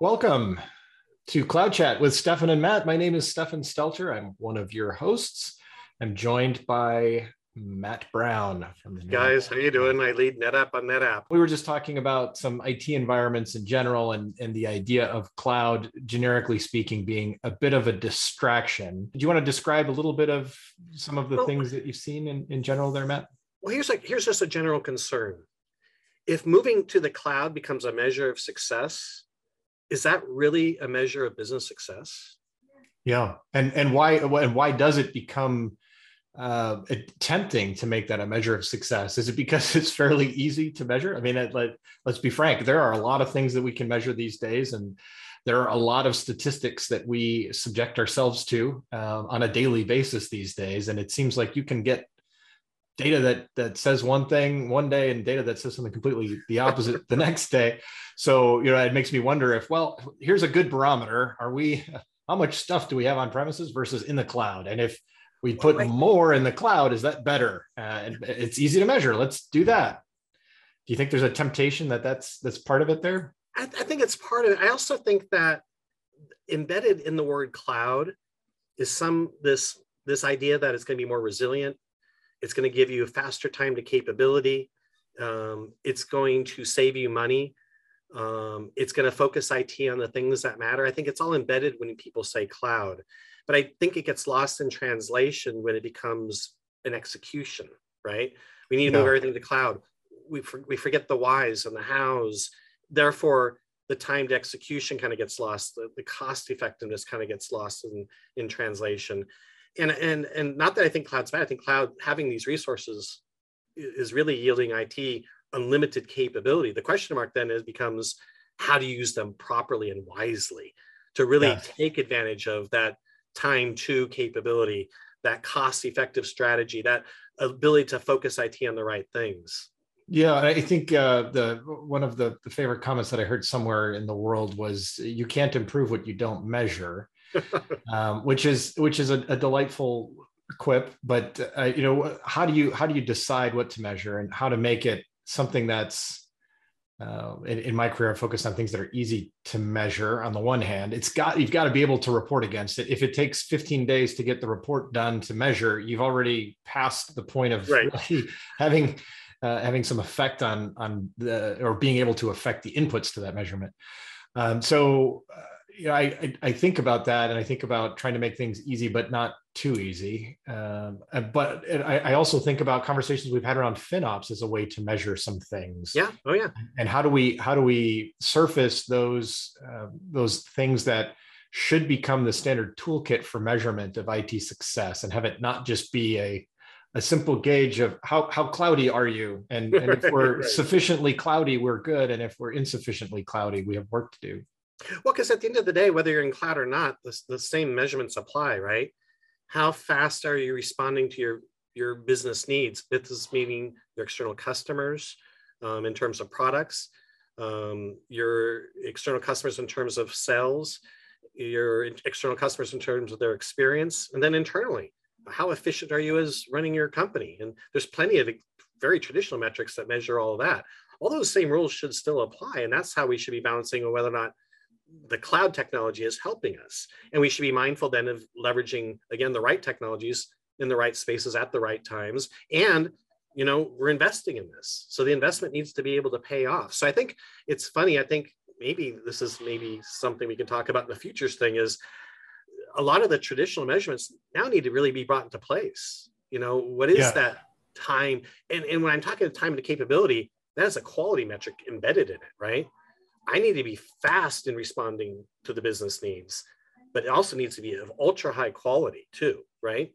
Welcome to Cloud Chat with Stefan and Matt. My name is Stefan Stelter. I'm one of your hosts. I'm joined by Matt Brown from the guys. How you doing? I lead NetApp on NetApp. We were just talking about some IT environments in general, and and the idea of cloud, generically speaking, being a bit of a distraction. Do you want to describe a little bit of some of the well, things that you've seen in, in general there, Matt? Well, here's like here's just a general concern. If moving to the cloud becomes a measure of success, is that really a measure of business success? Yeah, and and why and why does it become uh, tempting to make that a measure of success? Is it because it's fairly easy to measure? I mean, let, let's be frank. There are a lot of things that we can measure these days, and there are a lot of statistics that we subject ourselves to uh, on a daily basis these days. And it seems like you can get data that that says one thing one day and data that says something completely the opposite the next day. So you know it makes me wonder if well here's a good barometer. Are we how much stuff do we have on premises versus in the cloud? And if we put right. more in the cloud is that better? Uh, and it's easy to measure. Let's do that. Do you think there's a temptation that that's that's part of it there? I, I think it's part of it. I also think that embedded in the word cloud is some this this idea that it's going to be more resilient it's going to give you a faster time to capability. Um, it's going to save you money. Um, it's going to focus IT on the things that matter. I think it's all embedded when people say cloud, but I think it gets lost in translation when it becomes an execution, right? We need to move everything to cloud. We, for, we forget the whys and the hows. Therefore, the timed execution kind of gets lost. The, the cost effectiveness kind of gets lost in, in translation and and and not that I think cloud's bad. I think cloud having these resources is really yielding IT unlimited capability. The question mark then is becomes how to use them properly and wisely to really yeah. take advantage of that time to capability, that cost effective strategy, that ability to focus IT on the right things. Yeah, I think uh, the one of the, the favorite comments that I heard somewhere in the world was you can't improve what you don't measure um, which is which is a, a delightful quip. But uh, you know, how do you how do you decide what to measure and how to make it something that's uh, in, in, my career, I focused on things that are easy to measure. On the one hand, it's got you've got to be able to report against it. If it takes 15 days to get the report done to measure, you've already passed the point of right. really having uh, having some effect on on the or being able to affect the inputs to that measurement. Um, so uh, you know, I, I think about that and I think about trying to make things easy, but not too easy. Um, but I, I, also think about conversations we've had around FinOps as a way to measure some things. Yeah. Oh yeah. And how do we how do we surface those uh, those things that should become the standard toolkit for measurement of IT success and have it not just be a a simple gauge of how, how cloudy are you and, and if we're right. sufficiently cloudy we're good and if we're insufficiently cloudy we have work to do well, because at the end of the day, whether you're in cloud or not, the, the same measurements apply, right? How fast are you responding to your, your business needs? Business meaning your external customers um, in terms of products, um, your external customers in terms of sales, your external customers in terms of their experience, and then internally, how efficient are you as running your company? And there's plenty of very traditional metrics that measure all of that. All those same rules should still apply, and that's how we should be balancing whether or not the cloud technology is helping us. And we should be mindful then of leveraging, again, the right technologies in the right spaces at the right times. And, you know, we're investing in this. So the investment needs to be able to pay off. So I think it's funny. I think maybe this is maybe something we can talk about in the futures thing is a lot of the traditional measurements now need to really be brought into place. You know, what is yeah. that time? And, and when I'm talking time to capability, that is a quality metric embedded in it, right? I need to be fast in responding to the business needs, but it also needs to be of ultra high quality too, right?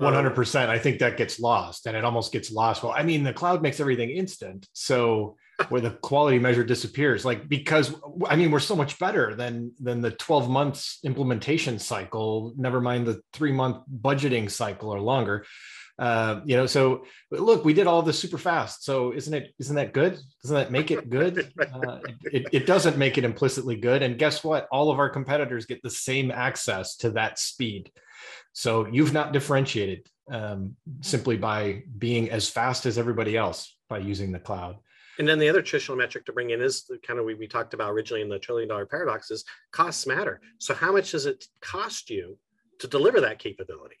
100%. Um, I think that gets lost and it almost gets lost. Well, I mean, the cloud makes everything instant. So where the quality measure disappears, like, because I mean, we're so much better than, than the 12 months implementation cycle, never mind the three month budgeting cycle or longer. Uh, you know, so look, we did all this super fast. So isn't it isn't that good? Doesn't that make it good? Uh, it, it doesn't make it implicitly good. And guess what? All of our competitors get the same access to that speed. So you've not differentiated um, simply by being as fast as everybody else by using the cloud. And then the other traditional metric to bring in is the kind of we, we talked about originally in the trillion dollar paradox is costs matter. So how much does it cost you to deliver that capability?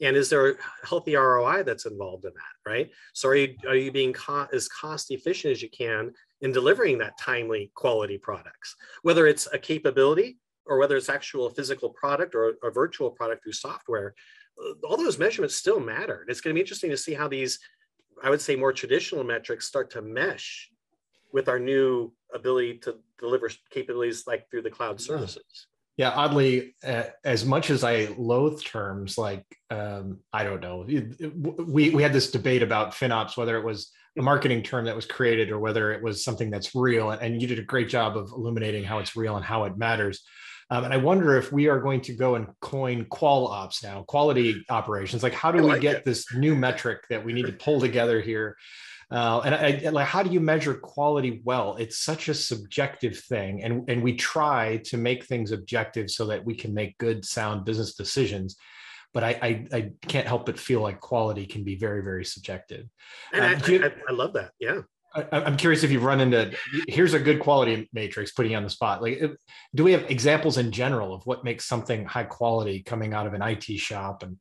And is there a healthy ROI that's involved in that, right? So are you, are you being co- as cost efficient as you can in delivering that timely quality products, whether it's a capability or whether it's actual physical product or a virtual product through software, uh, all those measurements still matter. And it's going to be interesting to see how these, I would say, more traditional metrics start to mesh with our new ability to deliver capabilities like through the cloud services. Yeah, oddly, uh, as much as I loathe terms like um, I don't know, we we had this debate about FinOps, whether it was a marketing term that was created or whether it was something that's real, and you did a great job of illuminating how it's real and how it matters. Um, and I wonder if we are going to go and coin qual ops now, quality operations. Like, how do we get it. this new metric that we need to pull together here? Uh, and I, like, how do you measure quality well? It's such a subjective thing, and and we try to make things objective so that we can make good, sound business decisions. But I, I, I can't help but feel like quality can be very, very subjective. And um, I, you, I, I love that. Yeah. I, am curious if you've run into here's a good quality matrix putting you on the spot. Like, do we have examples in general of what makes something high quality coming out of an IT shop? And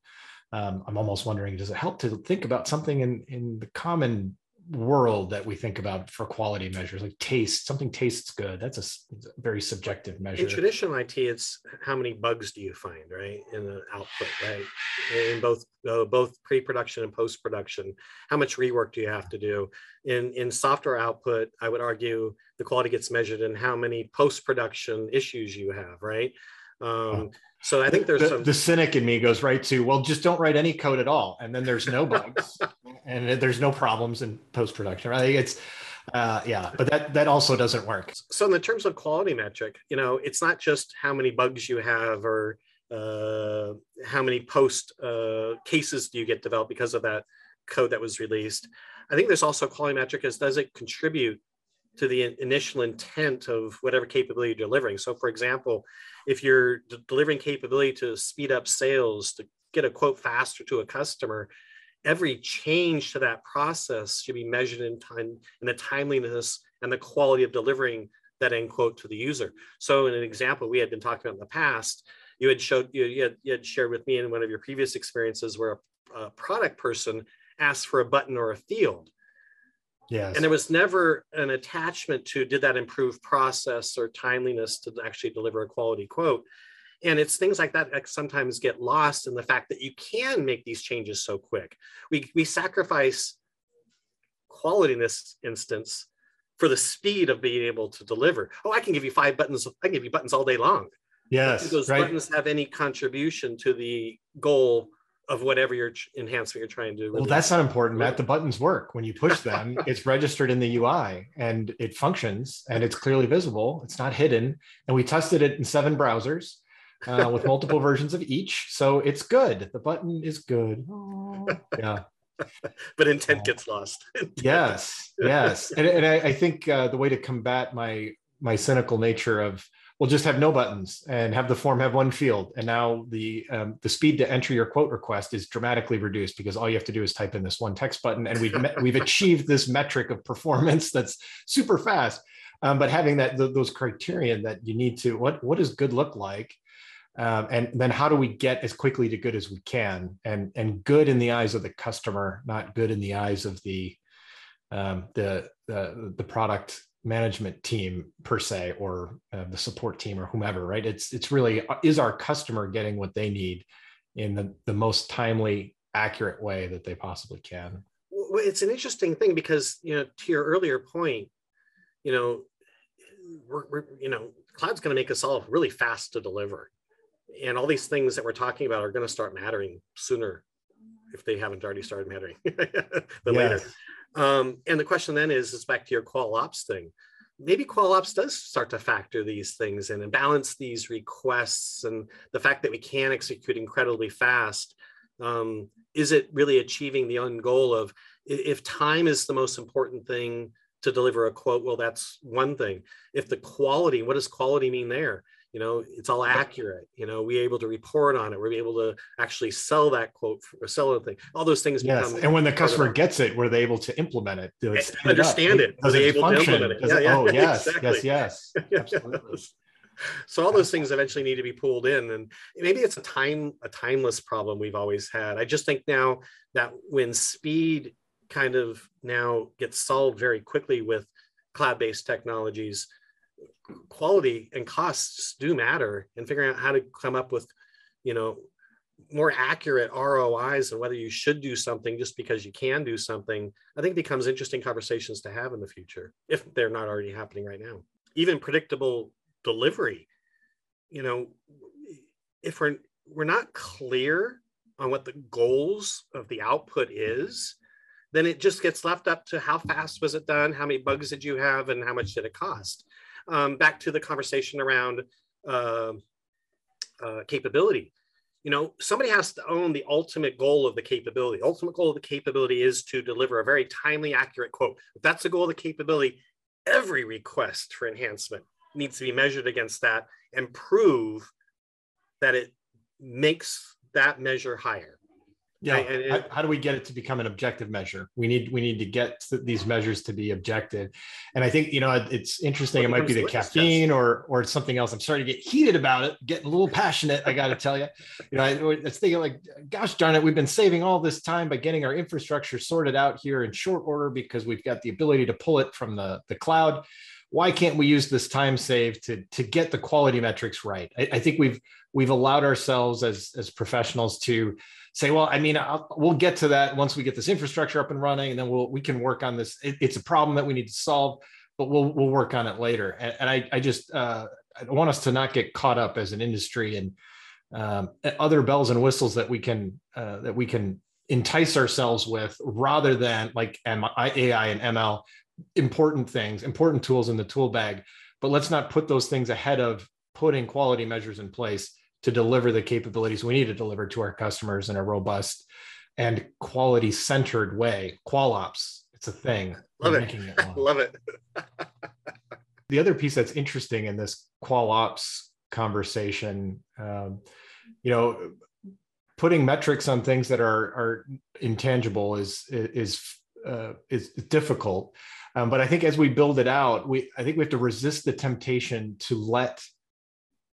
um, I'm almost wondering, does it help to think about something in in the common world that we think about for quality measures like taste something tastes good. That's a, very subjective measure. in traditional it it's how many bugs do you find right in the output right? In both uh, both pre-production and post-production how much rework do you have to do? In in software output i would argue the quality gets measured in how many post-production issues you have right? Um, so I think there's the, some... the cynic in me goes right to well, just don't write any code at all, and then there's no bugs, and there's no problems in post production. Right? It's uh, yeah, but that that also doesn't work. So in the terms of quality metric, you know, it's not just how many bugs you have or uh, how many post uh, cases do you get developed because of that code that was released. I think there's also quality metric is does it contribute to the initial intent of whatever capability you're delivering. So, for example, if you're delivering capability to speed up sales, to get a quote faster to a customer, every change to that process should be measured in time in the timeliness and the quality of delivering that end quote to the user. So, in an example we had been talking about in the past, you had showed you, you, had, you had shared with me in one of your previous experiences where a, a product person asked for a button or a field Yes. And there was never an attachment to did that improve process or timeliness to actually deliver a quality quote. And it's things like that that sometimes get lost in the fact that you can make these changes so quick. We, we sacrifice quality in this instance for the speed of being able to deliver. Oh, I can give you five buttons. I can give you buttons all day long. Yes. those right. buttons have any contribution to the goal of whatever your enhancement you're trying to. Well, that's not important, Matt. The buttons work when you push them. it's registered in the UI and it functions and it's clearly visible. It's not hidden. And we tested it in seven browsers uh, with multiple versions of each, so it's good. The button is good. Oh, yeah. but intent gets lost. yes, yes, and, and I, I think uh, the way to combat my my cynical nature of we'll just have no buttons and have the form have one field. And now the um, the speed to enter your quote request is dramatically reduced because all you have to do is type in this one text button, and we've we've achieved this metric of performance that's super fast. Um, but having that th- those criterion that you need to what what does good look like, um, and then how do we get as quickly to good as we can, and and good in the eyes of the customer, not good in the eyes of the um, the, the the product management team per se or uh, the support team or whomever right? It's it's really uh, is our customer getting what they need in the, the most timely accurate way that they possibly can? Well, it's an interesting thing because you know to your earlier point you know we're, we're you know cloud's going to make us all really fast to deliver. And all these things that we're talking about are going to start mattering sooner if they haven't already started mattering the yes. later um, and the question then is, is back to your qual ops thing. Maybe qual ops does start to factor these things in and balance these requests and the fact that we can execute incredibly fast. Um, is it really achieving the end goal of if time is the most important thing to deliver a quote? Well, that's one thing. If the quality, what does quality mean there? You know it's all accurate you know we're able to report on it we're able to actually sell that quote or sell the thing. All those things yes and when the customer gets it were they able to implement it do it understand it, does it function? it? Yeah, yeah, oh yes exactly. yes yes absolutely. so all those things eventually need to be pulled in and maybe it's a time a timeless problem we've always had. I just think now that when speed kind of now gets solved very quickly with cloud-based technologies quality and costs do matter and figuring out how to come up with you know more accurate rois and whether you should do something just because you can do something i think becomes interesting conversations to have in the future if they're not already happening right now. Even predictable delivery you know if we're we're not clear on what the goals of the output is then it just gets left up to how fast was it done? How many bugs did you have? And how much did it cost um, back to the conversation around uh, uh, capability. You know, somebody has to own the ultimate goal of the capability. Ultimate goal of the capability is to deliver a very timely, accurate quote. If that's the goal of the capability, every request for enhancement needs to be measured against that and prove that it makes that measure higher yeah. How, how, do we get it to become an objective measure? We need we need to get these measures to be objective. And i think you know it's interesting it might be the caffeine or or something else. I'm starting to get heated about it getting a little passionate i got to tell you you know I, I was thinking like gosh darn it we've been saving all this time by getting our infrastructure sorted out here in short order because we've got the ability to pull it from the the cloud. Why can't we use this time save to to get the quality metrics right? I, I think we've we've allowed ourselves as as professionals to say, well, I mean, I'll, we'll get to that once we get this infrastructure up and running, and then we'll we can work on this. It, it's a problem that we need to solve, but we'll we'll work on it later. And, and I I just uh, I want us to not get caught up as an industry and um, other bells and whistles that we can uh, that we can entice ourselves with, rather than like AI and ML, important things, important tools in the tool bag. But let's not put those things ahead of putting quality measures in place to deliver the capabilities we need to deliver to our customers in a robust and quality centered way. QualOps, it's a thing. Love it. it Love it. the other piece that's interesting in this QualOps conversation, um, you know, putting metrics on things that are are intangible is is uh, is difficult. Um, but I think as we build it out, we I think we have to resist the temptation to let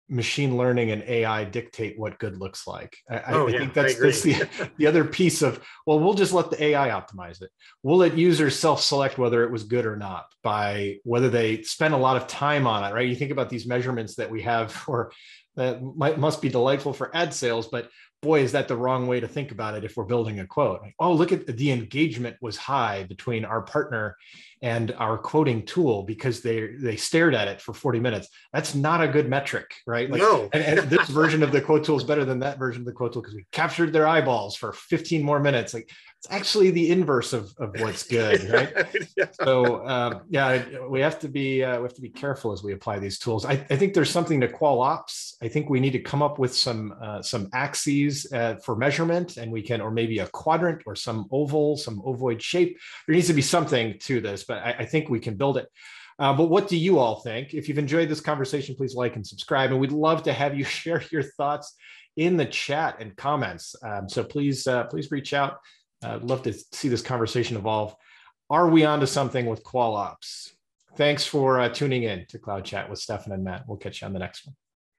machine learning and AI dictate what good looks like. I, oh, I yeah, think that's, I that's the, the other piece of, well, we'll just let the AI optimize it. We'll let users self-select whether it was good or not by whether they spend a lot of time on it, right? You think about these measurements that we have for that might, must be delightful for ad sales, but boy, is that the wrong way to think about it if we're building a quote. Like, oh, look at the engagement was high between our partner and our quoting tool because they they stared at it for 40 minutes. That's not a good metric, right? Like, no. and, and this version of the quote tool is better than that version of the quote tool because we captured their eyeballs for 15 more minutes. Like it's actually the inverse of, of what's good, right? yeah. So um, yeah, we have to be uh, we have to be careful as we apply these tools. I, I think there's something to qual ops. I think we need to come up with some uh, some axes uh, for measurement, and we can, or maybe a quadrant or some oval, some ovoid shape. There needs to be something to this, but I, I think we can build it. Uh, but what do you all think? If you've enjoyed this conversation, please like and subscribe. And we'd love to have you share your thoughts in the chat and comments. Um, so please, uh, please reach out. I'd love to see this conversation evolve. Are we onto something with QualOps? Thanks for uh, tuning in to Cloud Chat with Stefan and Matt. We'll catch you on the next one.